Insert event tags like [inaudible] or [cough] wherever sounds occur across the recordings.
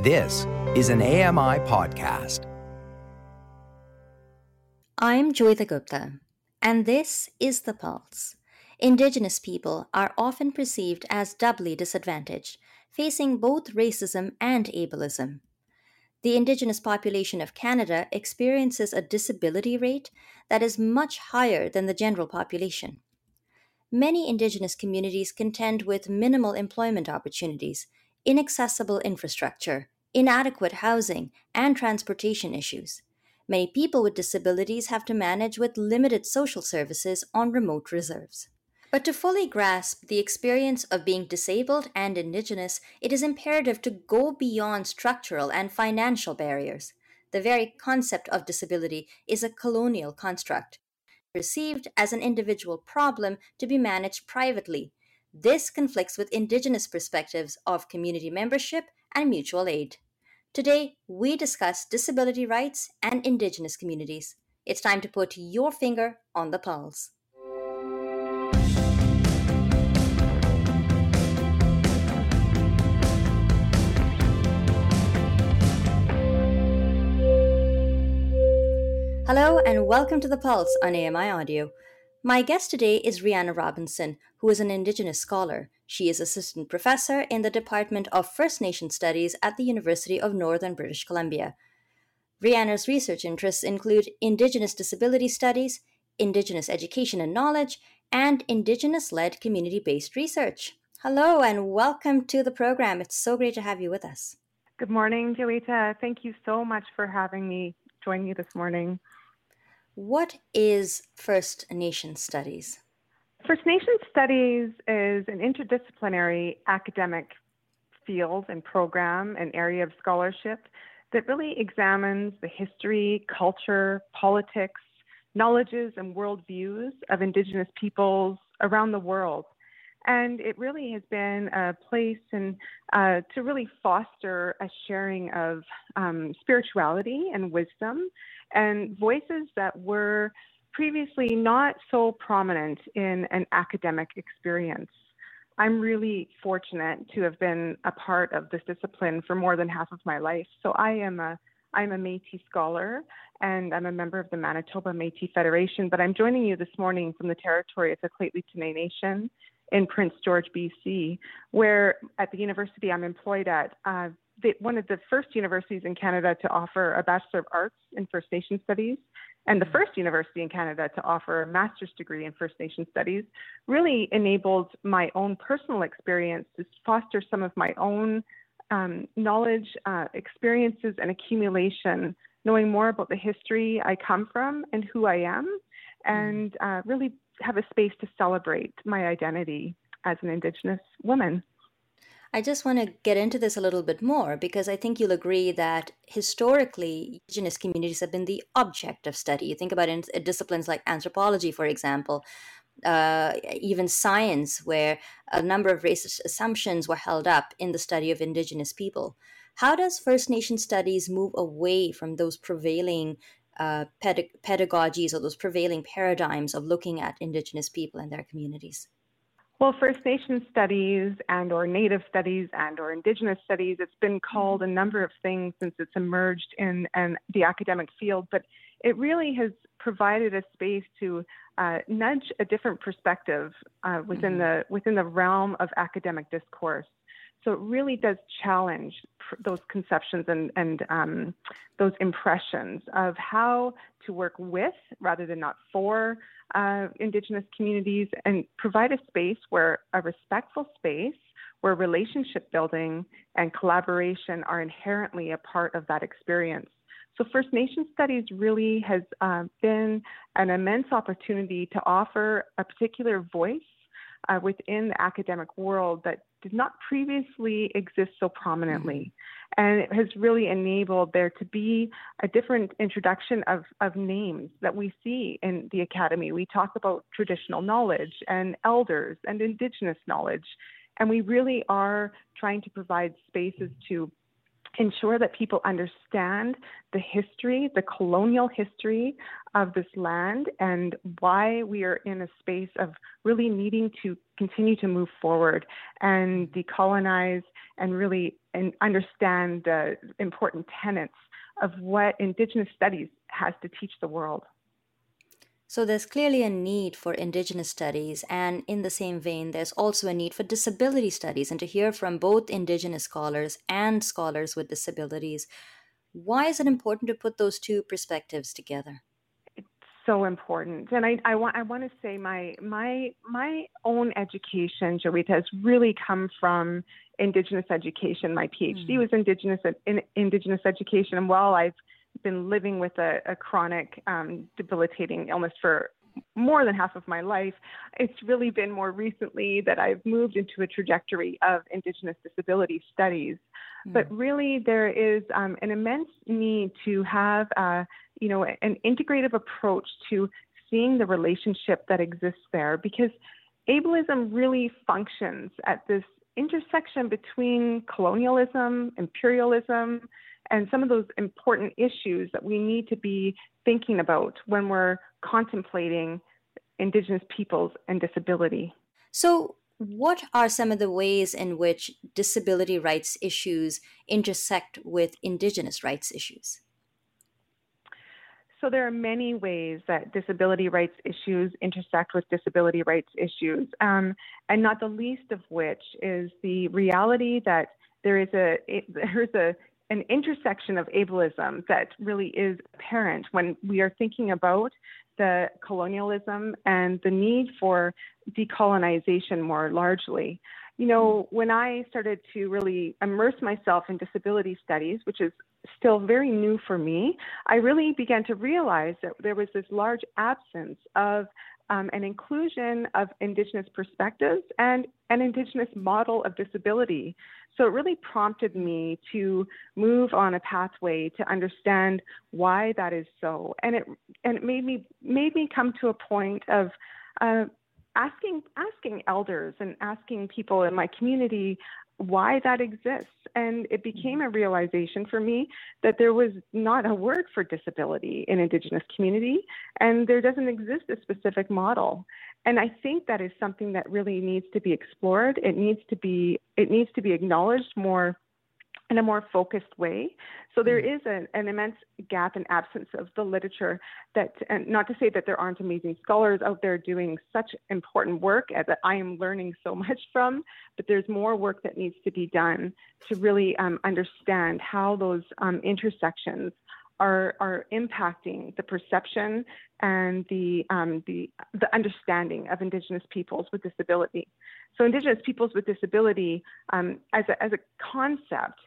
This is an AMI podcast. I'm Joeita Gupta, and this is The Pulse. Indigenous people are often perceived as doubly disadvantaged, facing both racism and ableism. The Indigenous population of Canada experiences a disability rate that is much higher than the general population. Many Indigenous communities contend with minimal employment opportunities inaccessible infrastructure, inadequate housing, and transportation issues. Many people with disabilities have to manage with limited social services on remote reserves. But to fully grasp the experience of being disabled and Indigenous, it is imperative to go beyond structural and financial barriers. The very concept of disability is a colonial construct, perceived as an individual problem to be managed privately, this conflicts with Indigenous perspectives of community membership and mutual aid. Today, we discuss disability rights and Indigenous communities. It's time to put your finger on the pulse. Hello, and welcome to The Pulse on AMI Audio. My guest today is Rheanna Robinson, who is an Indigenous scholar. She is assistant professor in the Department of First Nation Studies at the University of Northern British Columbia. Rheanna's research interests include Indigenous disability studies, Indigenous education and knowledge, and Indigenous led community based research. Hello, and welcome to the program. It's so great to have you with us. Good morning, Joeita. Thank you so much for having me join you this morning. What is First Nation Studies? First Nation Studies is an interdisciplinary academic field and program and area of scholarship that really examines the history, culture, politics, knowledges, and worldviews of Indigenous peoples around the world. And it really has been a place and uh, to really foster a sharing of um, spirituality and wisdom and voices that were previously not so prominent in an academic experience. I'm really fortunate to have been a part of this discipline for more than half of my life. So I am a I'm a Métis scholar and I'm a member of the Manitoba Métis Federation, but I'm joining you this morning from the territory of the Lheidli Nation in Prince George, BC, where at the university I'm employed at, uh, the, one of the first universities in Canada to offer a Bachelor of Arts in First Nation Studies and the mm. first university in Canada to offer a master's degree in First Nation Studies really enabled my own personal experience to foster some of my own um, knowledge, uh, experiences, and accumulation, knowing more about the history I come from and who I am, mm. and uh, really have a space to celebrate my identity as an Indigenous woman. I just want to get into this a little bit more because I think you'll agree that historically, Indigenous communities have been the object of study. You think about in, uh, disciplines like anthropology, for example, uh, even science, where a number of racist assumptions were held up in the study of Indigenous people. How does First Nation studies move away from those prevailing uh, ped- pedagogies or those prevailing paradigms of looking at Indigenous people and their communities? Well, First Nation studies and or Native studies and or Indigenous studies, it's been called a number of things since it's emerged in, in the academic field, but it really has provided a space to uh, nudge a different perspective uh, within mm-hmm. the within the realm of academic discourse. So it really does challenge those conceptions and, and um, those impressions of how to work with rather than not for uh, Indigenous communities and provide a space where a respectful space where relationship building and collaboration are inherently a part of that experience. So, First Nation Studies really has uh, been an immense opportunity to offer a particular voice uh, within the academic world that did not previously exist so prominently. Mm-hmm. And it has really enabled there to be a different introduction of, of names that we see in the academy. We talk about traditional knowledge and elders and indigenous knowledge. And we really are trying to provide spaces to ensure that people understand the history, the colonial history of this land, and why we are in a space of really needing to continue to move forward and decolonize and really and understand the important tenets of what Indigenous studies has to teach the world. So there's clearly a need for Indigenous studies, and in the same vein, there's also a need for disability studies. And to hear from both Indigenous scholars and scholars with disabilities, why is it important to put those two perspectives together? It's so important, and I, I want I want to say my my my own education, Joeita, has really come from Indigenous education. My PhD mm. was Indigenous in Indigenous education, and while I've been living with a, a chronic um, debilitating illness for more than half of my life. It's really been more recently that I've moved into a trajectory of Indigenous disability studies. Mm. But really, there is um, an immense need to have, uh, you know, an integrative approach to seeing the relationship that exists there, because ableism really functions at this intersection between colonialism, imperialism, and some of those important issues that we need to be thinking about when we're contemplating Indigenous peoples and disability. So, what are some of the ways in which disability rights issues intersect with Indigenous rights issues? So, there are many ways that disability rights issues intersect with disability rights issues, um, and not the least of which is the reality that there is a it, [laughs] there's a an intersection of ableism that really is apparent when we are thinking about the colonialism and the need for decolonization more largely. You know, when I started to really immerse myself in disability studies, which is still very new for me, I really began to realize that there was this large absence of um, an inclusion of Indigenous perspectives and an Indigenous model of disability. So it really prompted me to move on a pathway to understand why that is so, and it and it made me made me come to a point of uh, asking asking elders and asking people in my community why that exists. And it became mm-hmm. a realization for me that there was not a word for disability in Indigenous community, and there doesn't exist a specific model. And I think that is something that really needs to be explored. It needs to be it needs to be acknowledged more in a more focused way. So there is mm. an, an, immense gap and absence of the literature that, and not to say that there aren't amazing scholars out there doing such important work that I am learning so [laughs] much from, but there's more work that needs to be done to really um, understand how those um, intersections are, are impacting the perception and the, um, the, the understanding of Indigenous peoples with disability. So Indigenous peoples with disability um, as, a, as a concept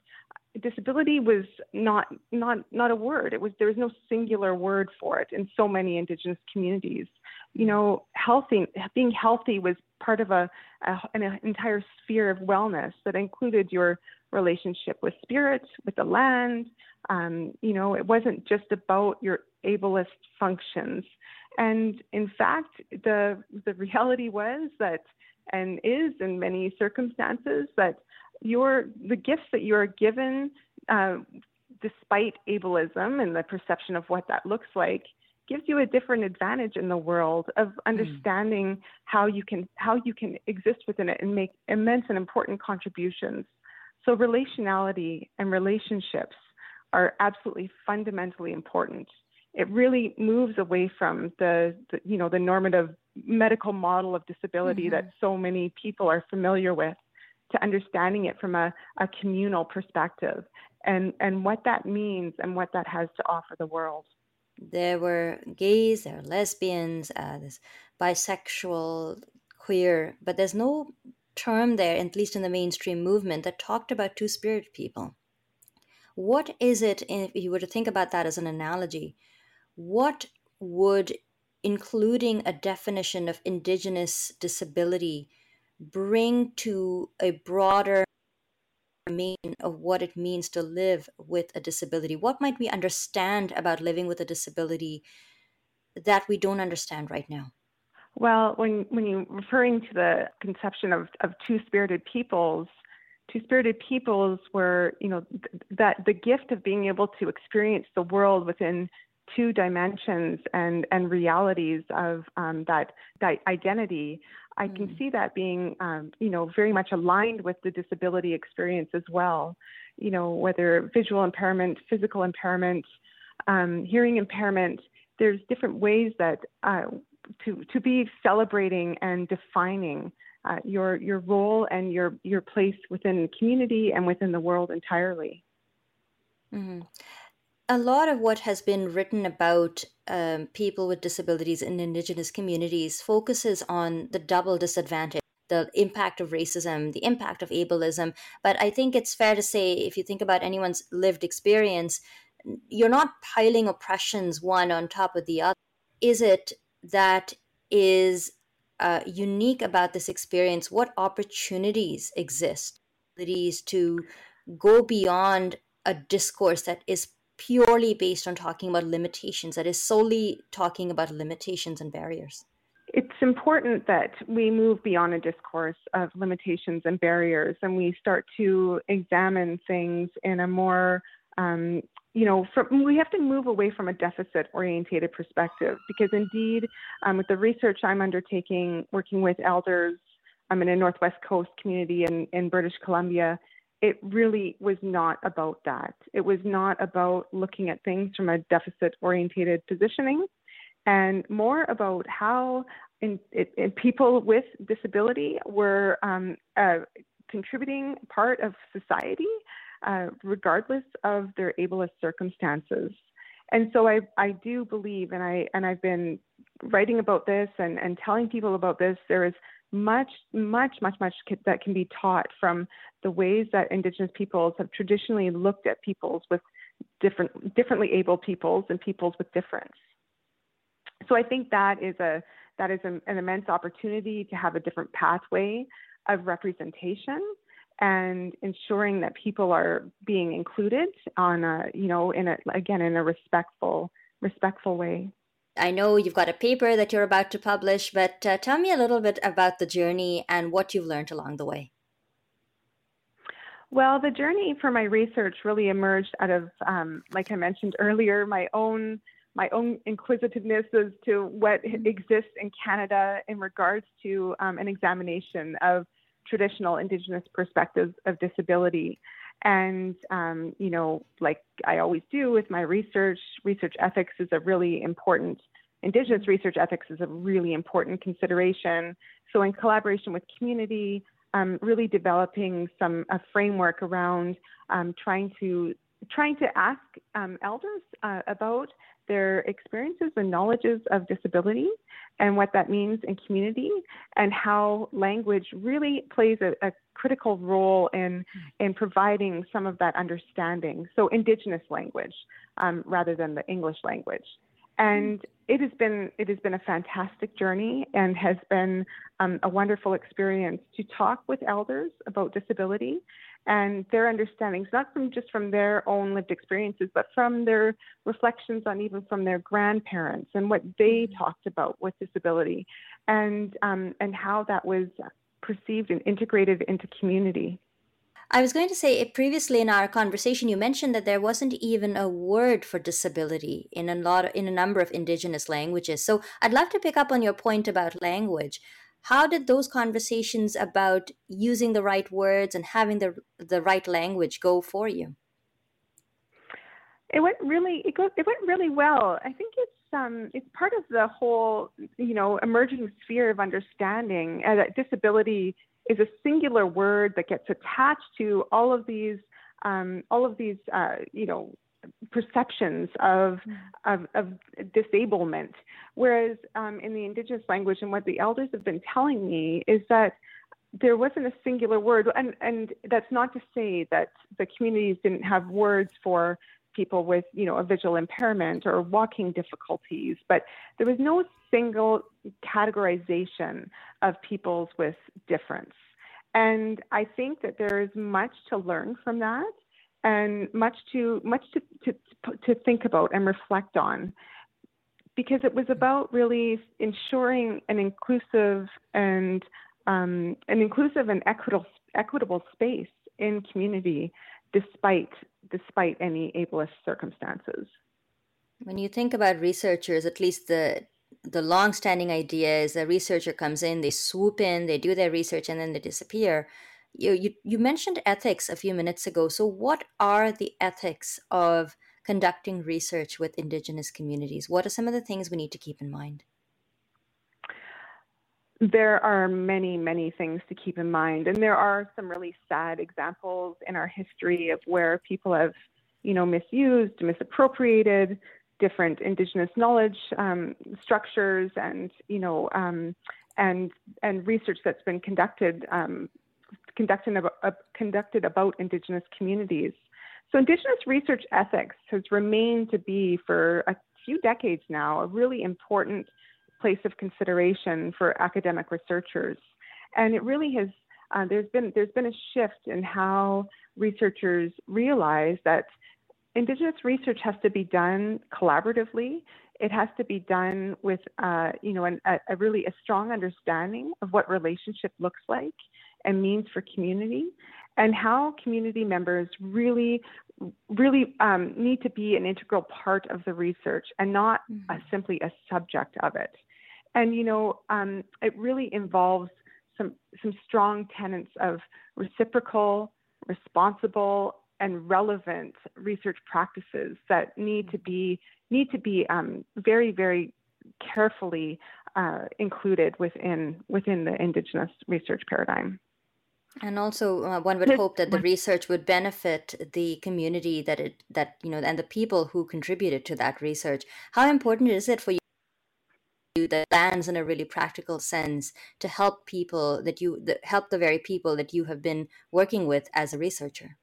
disability was not not not a word. It was there was no singular word for it in so many indigenous communities. You know, healthy being healthy was part of a, a an entire sphere of wellness that included your relationship with spirit, with the land. Um, you know, it wasn't just about your ableist functions. And in fact, the the reality was that and is in many circumstances that your the gifts that you are given, uh, despite ableism and the perception of what that looks like, gives you a different advantage in the world of hmm. understanding mm. how you can how you can exist within it and make immense and important contributions. So relationality and relationships are absolutely fundamentally important. It really moves away from the, the you know the normative medical model of disability mm-hmm. that so many people are familiar with to understanding it from a, a communal perspective and, and what that means and what that has to offer the world. There were gays, there are lesbians, uh, there's bisexual, queer, but there's no term there, at least in the mainstream movement, that talked about two spirit people. What is it, if you were to think about that as an analogy, what would including a definition of indigenous disability bring to a broader mean of what it means to live with a disability? What might we understand about living with a disability that we don't understand right now? Well, when when you're referring to the conception of, of two spirited peoples, two spirited peoples were, you know, th- that the gift of being able to experience the world within two dimensions and and realities of um, that that identity. I can mm. see that being, um, you know, very much aligned with the disability experience as well. You know, whether visual impairment, physical impairment, um, hearing impairment. There's different ways that uh, to to be celebrating and defining uh, your your role and your your place within the community and within the world entirely. Mm-hmm. A lot of what has been written about um, people with disabilities in Indigenous communities focuses on the double disadvantage the impact of racism, the impact of ableism. But I think it's fair to say, if you think about anyone's lived experience, you're not piling oppressions one on top of the other. Is it that is uh, unique about this experience? What opportunities exist to go beyond a discourse that is purely based on talking about limitations, that is solely talking about limitations and barriers? It's important that we move beyond a discourse of limitations and barriers and we start to examine things in a more um, you know, from, we have to move away from a deficit orientated perspective because indeed, um, with the research I'm undertaking, working with elders I'm in a Northwest Coast community in, in British Columbia, it really was not about that. It was not about looking at things from a deficit orientated positioning and more about how in, in people with disability were um, a contributing part of society uh, regardless of their ableist circumstances. And so I, I do believe, and I and I've been writing about this and, and telling people about this. There is much, much, much, much that can be taught from the ways that Indigenous peoples have traditionally looked at peoples with different, differently able peoples and peoples with difference. So I think that is a that is an immense opportunity to have a different pathway of representation and ensuring that people are being included on a you know in a again in a respectful respectful way i know you've got a paper that you're about to publish but uh, tell me a little bit about the journey and what you've learned along the way well the journey for my research really emerged out of um, like i mentioned earlier my own my own inquisitiveness as to what exists in canada in regards to um, an examination of traditional Indigenous perspectives of disability. And, um, you know, like I always do with my research, research ethics is a really important, Indigenous research ethics is a really important consideration. So, in collaboration with community, um, really developing some a framework around um, trying to trying to ask um, elders uh, about their experiences and knowledges of disability and what that means in community and how language really plays a, a critical role in in providing some of that understanding. So indigenous language um, rather than the english language and it has been it has been a fantastic journey and has been um, a wonderful experience to talk with elders about disability and their understandings, not from just from their own lived experiences, but from their reflections on even from their grandparents and what they mm-hmm. talked about with disability, and um, and how that was perceived and integrated into community. I was going to say previously in our conversation, you mentioned that there wasn't even a word for disability in a lot of, in a number of indigenous languages. So I'd love to pick up on your point about language. How did those conversations about using the right words and having the the right language go for you? It went really it goes it went really well. I think it's um it's part of the whole you know emerging sphere of understanding uh, that disability is a singular word that gets attached to all of these um, all of these uh, you know perceptions of, mm. of, of disablement. Whereas um, in the indigenous language, and what the elders have been telling me is that there wasn't a singular word, and, and that's not to say that the communities didn't have words for people with, you know, a visual impairment or walking difficulties, but there was no single categorization of peoples with difference. And I think that there is much to learn from that and much to much to, to, to think about and reflect on because it was about really ensuring an inclusive and um, an inclusive and equitable equitable space in community despite despite any ableist circumstances. When you think about researchers, at least the the long-standing idea is a researcher comes in, they swoop in, they do their research, and then they disappear. You, you you mentioned ethics a few minutes ago. So, what are the ethics of conducting research with Indigenous communities? What are some of the things we need to keep in mind? There are many, many things to keep in mind, and there are some really sad examples in our history of where people have, you know, misused, misappropriated different Indigenous knowledge um, structures, and you know, um, and and research that's been conducted um, conducted about, uh, conducted about Indigenous communities. So, Indigenous research ethics has remained to be for a few decades now a really important place of consideration for academic researchers. And it really has, uh, there's, been, there's been a shift in how researchers realize that Indigenous research has to be done collaboratively. It has to be done with, uh, you know, an, a, a really a strong understanding of what relationship looks like and means for community, and how community members really, really um, need to be an integral part of the research and not mm-hmm. a, simply a subject of it. And you know, um, it really involves some some strong tenets of reciprocal, responsible, and relevant research practices that need to be need to be um, very very carefully uh, included within within the indigenous research paradigm. And also, uh, one would hope that the research would benefit the community that it that you know and the people who contributed to that research. How important is it for you? That lands in a really practical sense to help people that you that help the very people that you have been working with as a researcher?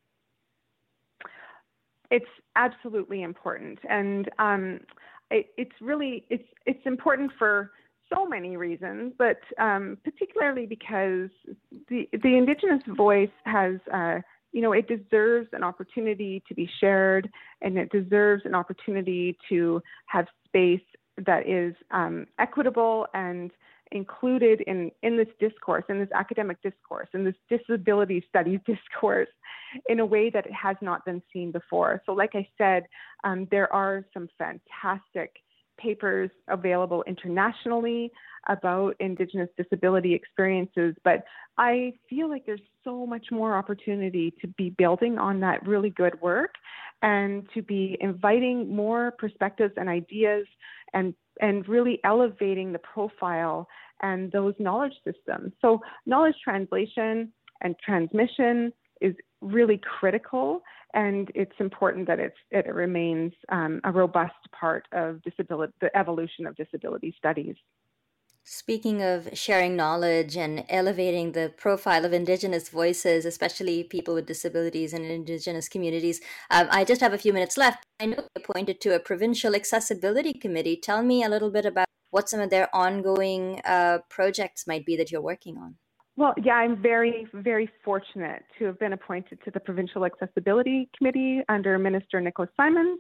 It's absolutely important. And um, it, it's really it's it's important for so many reasons but um, particularly because the the indigenous voice has uh, you know, it deserves an opportunity to be shared and it deserves an opportunity to have space that is um, equitable and included in, in this discourse, in this academic discourse, in this disability studies [laughs] discourse, in a way that it has not been seen before. So, like I said, um, there are some fantastic papers available internationally about Indigenous disability experiences, but I feel like there's so much more opportunity to be building on that really good work and to be inviting more perspectives and ideas and and really elevating the profile and those knowledge systems. So knowledge translation and transmission is really critical, and it's important that it's, it remains um, a robust part of disability, the evolution of disability studies. Speaking of sharing knowledge and elevating the profile of Indigenous voices, especially people with disabilities and Indigenous communities, um, I just have a few minutes left. I know you appointed to a provincial accessibility committee. Tell me a little bit about what some of their ongoing uh, projects might be that you're working on. Well, yeah, I'm very, very fortunate to have been appointed to the Provincial Accessibility Committee under Minister Nicholas Simons.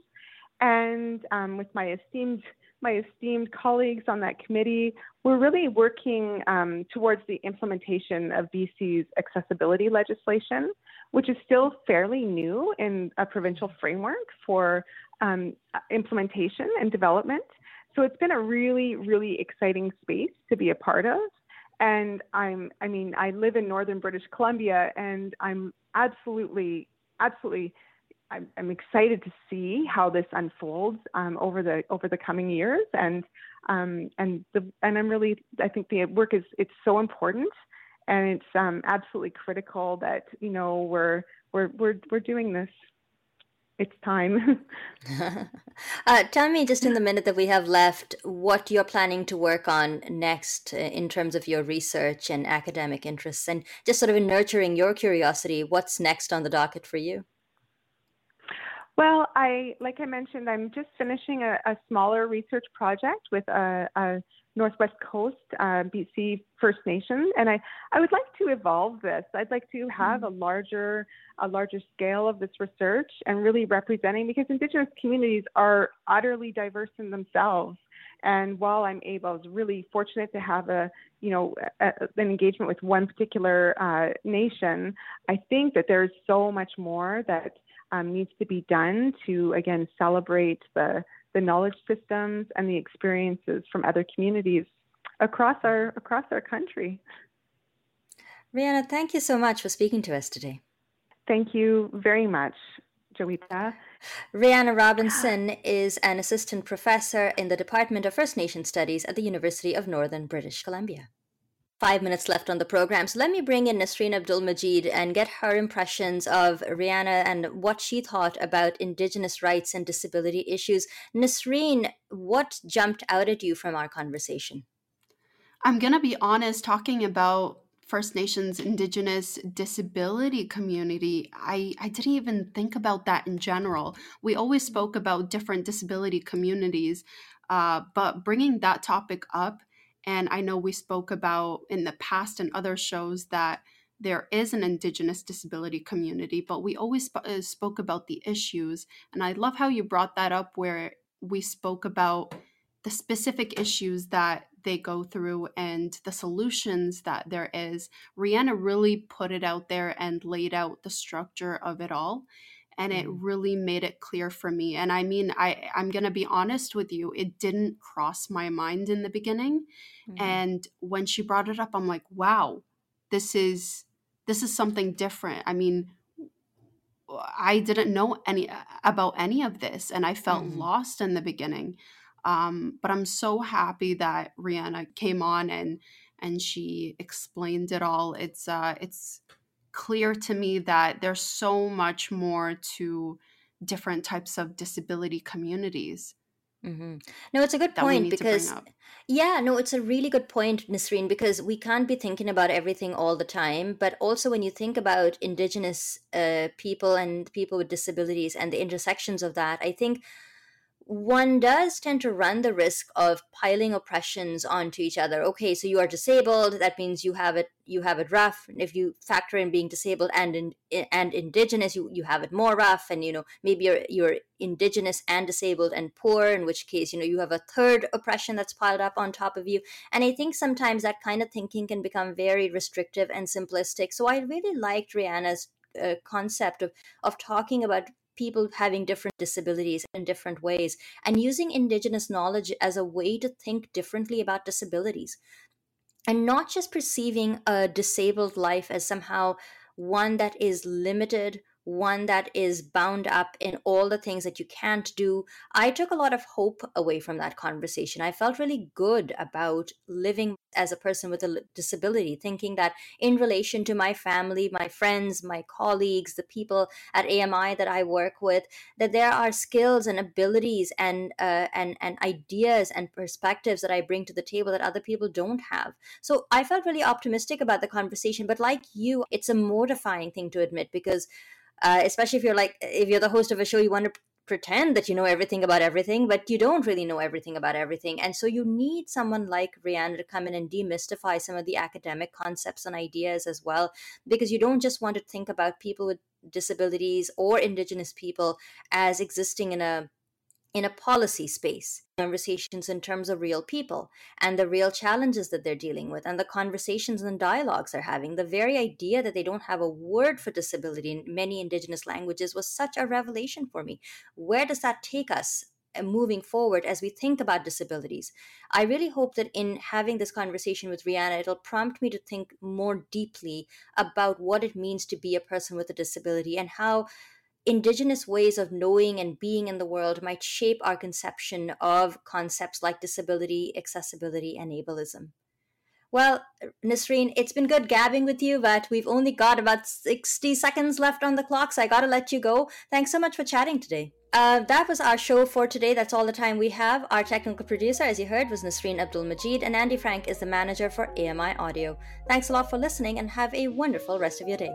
And um, with my esteemed my esteemed colleagues on that committee, we're really working um, towards the implementation of BC's accessibility legislation, which is still fairly new in a provincial framework for um, implementation and development. So it's been a really, really exciting space to be a part of. And I'm, I mean, I live in northern British Columbia, and I'm absolutely, absolutely I'm, I'm excited to see how this unfolds um, over the over the coming years, and um, and the and I'm really I think the work is it's so important, and it's um, absolutely critical that you know we're we're we're we're doing this. It's time. [laughs] [laughs] uh, tell me just in the minute that we have left what you're planning to work on next uh, in terms of your research and academic interests, and just sort of in nurturing your curiosity. What's next on the docket for you? Well, I like I mentioned, I'm just finishing a, a smaller research project with a, a Northwest Coast uh, BC First Nation, and I, I would like to evolve this. I'd like to have mm-hmm. a larger a larger scale of this research and really representing because Indigenous communities are utterly diverse in themselves, And while I'm able, I was really fortunate to have a, you know, a, an engagement with one particular uh, nation. I think that there's so much more that um, needs to be done to again celebrate the the knowledge systems and the experiences from other communities across our across our country. Rheanna, thank you so much for speaking to us today. Thank you very much, Joeita. Rheanna Robinson is an assistant professor in the Department of First Nation Studies at the University of Northern British Columbia. Five minutes left on the program, so let me bring in Nasreen Abdul Majid and get her impressions of Rheanna and what she thought about Indigenous rights and disability issues. Nasreen, what jumped out at you from our conversation? I'm going to be honest, talking about First Nations Indigenous disability community, I, I didn't even think about that in general. We always spoke about different disability communities, uh, but bringing that topic up, and I know we spoke about in the past and other shows that there is an Indigenous disability community, but we always sp- uh, spoke about the issues. And I love how you brought that up where we spoke about the specific issues that they go through and the solutions that there is. Rheanna really put it out there and laid out the structure of it all. And it mm. really made it clear for me. And I mean, I, I'm going to be honest with you, it didn't cross my mind in the beginning. Mm-hmm. And when she brought it up, I'm like, wow, this is this is something different. I mean, I didn't know any about any of this and I felt mm-hmm. lost in the beginning. Um, but I'm so happy that Rheanna came on and and she explained it all. It's uh, it's clear to me that there's so much more to different types of disability communities. Mm-hmm. No, it's a good point because, yeah, no, it's a really good point, Nasreen, because we can't be thinking about everything all the time. But also, when you think about Indigenous uh, people and people with disabilities and the intersections of that, I think one does tend to run the risk of piling oppressions onto each other. Okay, so you are disabled, that means you have it you have it rough. If you factor in being disabled and in, and indigenous, you, you have it more rough. And you know maybe you're you're indigenous and disabled and poor, in which case you know you have a third oppression that's piled up on top of you. And I think sometimes that kind of thinking can become very restrictive and simplistic. So I really liked Rheanna's uh, concept of of talking about people having different disabilities in different ways and using indigenous knowledge as a way to think differently about disabilities. And not just perceiving a disabled life as somehow one that is limited one that is bound up in all the things that you can't do. I took a lot of hope away from that conversation. I felt really good about living as a person with a disability, thinking that in relation to my family, my friends, my colleagues, the people at AMI that I work with, that there are skills and abilities and uh, and and ideas and perspectives that I bring to the table that other people don't have. So I felt really optimistic about the conversation. But like you, it's a mortifying thing to admit because uh, especially if you're like if you're the host of a show you want to pretend that you know everything about everything but you don't really know everything about everything. And so you need someone like rheanna to come in and demystify some of the academic concepts and ideas as well because you don't just want to think about people with disabilities or indigenous people as existing in a in a policy space conversations in terms of real people and the real challenges that they're dealing with and the conversations and dialogues they're having. The very idea that they don't have a word for disability in many indigenous languages was such a revelation for me. Where does that take us uh, moving forward as we think about disabilities? I really hope that in having this conversation with rheanna it'll prompt me to think more deeply about what it means to be a person with a disability and how indigenous ways of knowing and being in the world might shape our conception of concepts like disability, accessibility, and ableism. Well, Nasreen, it's been good gabbing with you, but we've only got about 60 seconds left on the clock, so I gotta let you go. Thanks so much for chatting today. Uh, that was our show for today. That's all the time we have. Our technical producer, as you heard, was Nasreen Abdul Majid, and Andy Frank is the manager for AMI Audio. Thanks a lot for listening, and have a wonderful rest of your day.